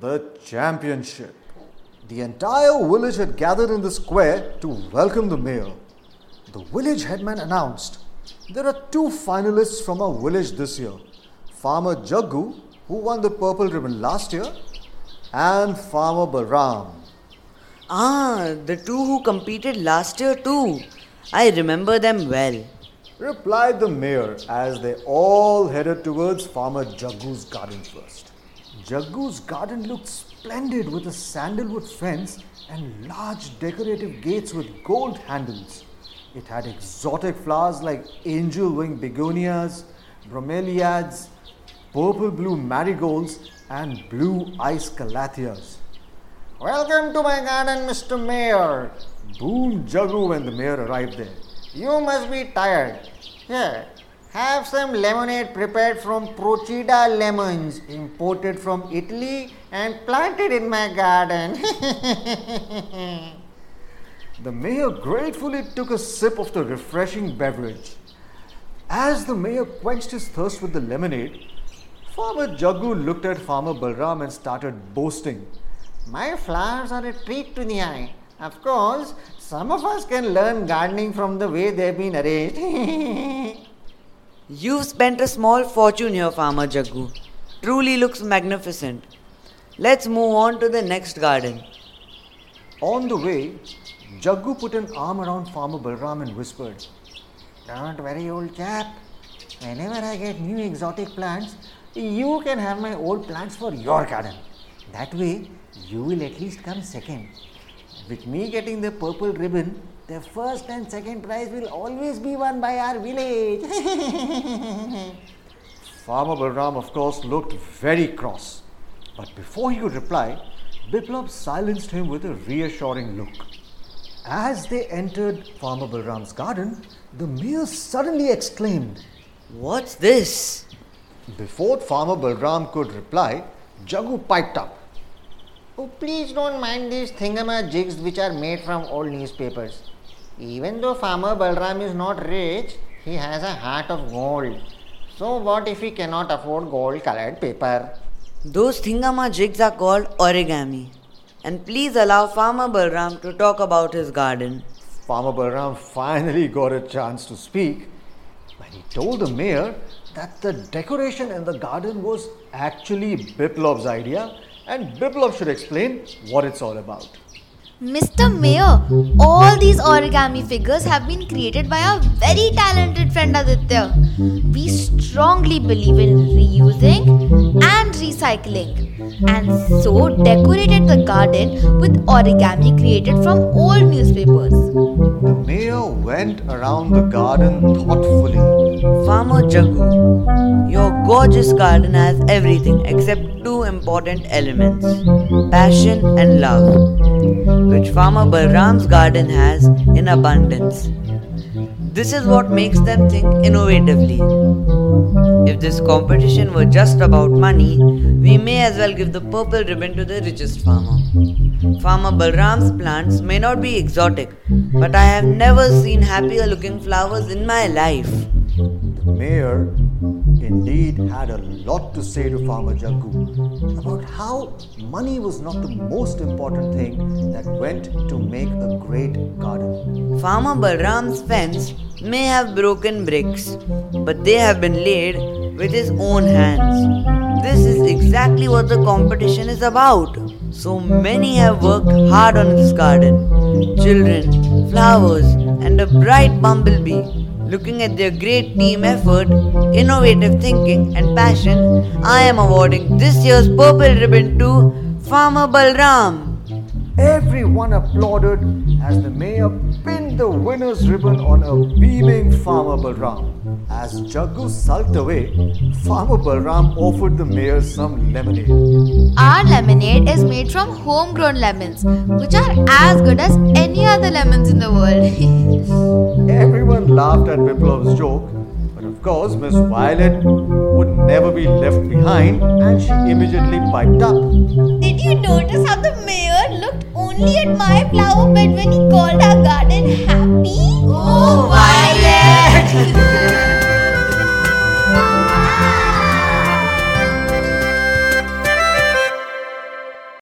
the championship. The entire village had gathered in the square to welcome the mayor. The village headman announced there are two finalists from our village this year Farmer Jaggu, who won the purple ribbon last year, and Farmer Balram. Ah, the two who competed last year too. I remember them well. Replied the mayor as they all headed towards Farmer Jaggu's garden first. Jaggu's garden looked splendid with a sandalwood fence and large decorative gates with gold handles. It had exotic flowers like angel wing begonias, bromeliads, purple blue marigolds, and blue ice calatheas. Welcome to my garden, Mr. Mayor, boomed Jaggu when the mayor arrived there. You must be tired. Here, have some lemonade prepared from Procida lemons imported from Italy and planted in my garden. the mayor gratefully took a sip of the refreshing beverage. As the mayor quenched his thirst with the lemonade, Farmer Jaggu looked at Farmer Balram and started boasting. My flowers are a treat to the eye. Of course, some of us can learn gardening from the way they've been arranged. You've spent a small fortune here, Farmer Jaggu. Truly looks magnificent. Let's move on to the next garden. On the way, Jaggu put an arm around Farmer Balram and whispered, Don't worry, old chap. Whenever I get new exotic plants, you can have my old plants for your garden. That way, you will at least come second. With me getting the purple ribbon, the first and second prize will always be won by our village. Farmer Balram, of course, looked very cross. But before he could reply, Biplob silenced him with a reassuring look. As they entered Farmer Balram's garden, the mayor suddenly exclaimed, What's this? Before Farmer Balram could reply, Jaggu piped up. Oh, please don't mind these thingamajigs which are made from old newspapers. Even though Farmer Balram is not rich, he has a heart of gold. So, what if he cannot afford gold colored paper? Those thingamajigs are called origami. And please allow Farmer Balram to talk about his garden. Farmer Balram finally got a chance to speak when he told the mayor that the decoration in the garden was actually Biplob's idea and Biplob should explain what it's all about. Mr. Mayor, all these origami figures have been created by our very talented friend Aditya. We strongly believe in reusing and recycling and so decorated the garden with origami created from old newspapers. Went around the garden thoughtfully. Farmer Jaggu, your gorgeous garden has everything except two important elements passion and love which Farmer Balram's garden has in abundance. This is what makes them think innovatively. If this competition were just about money, we may as well give the purple ribbon to the richest farmer. Farmer Balram's plants may not be exotic, but I have never seen happier looking flowers in my life. The mayor indeed had a lot to say to Farmer Jaggu about how money was not the most important thing that went to make a great garden. Farmer Balram's fence may have broken bricks, but they have been laid with his own hands. This is exactly what the competition is about. So many have worked hard on this garden children, flowers, and a bright bumblebee. Looking at their great team effort, innovative thinking, and passion, I am awarding this year's Purple Ribbon to Farmer Balram. Everyone applauded as the mayor pinned the winner's ribbon on a beaming Farmer Balram. As Jaggu sulked away, Farmer Balram offered the mayor some lemonade. Our lemonade is made from homegrown lemons, which are as good as any other lemons in the world. Everyone laughed at Biplob's joke, but of course, Miss Violet would never be left behind and she immediately piped up. Did you notice how the mayor only at my flower bed when he called our garden happy?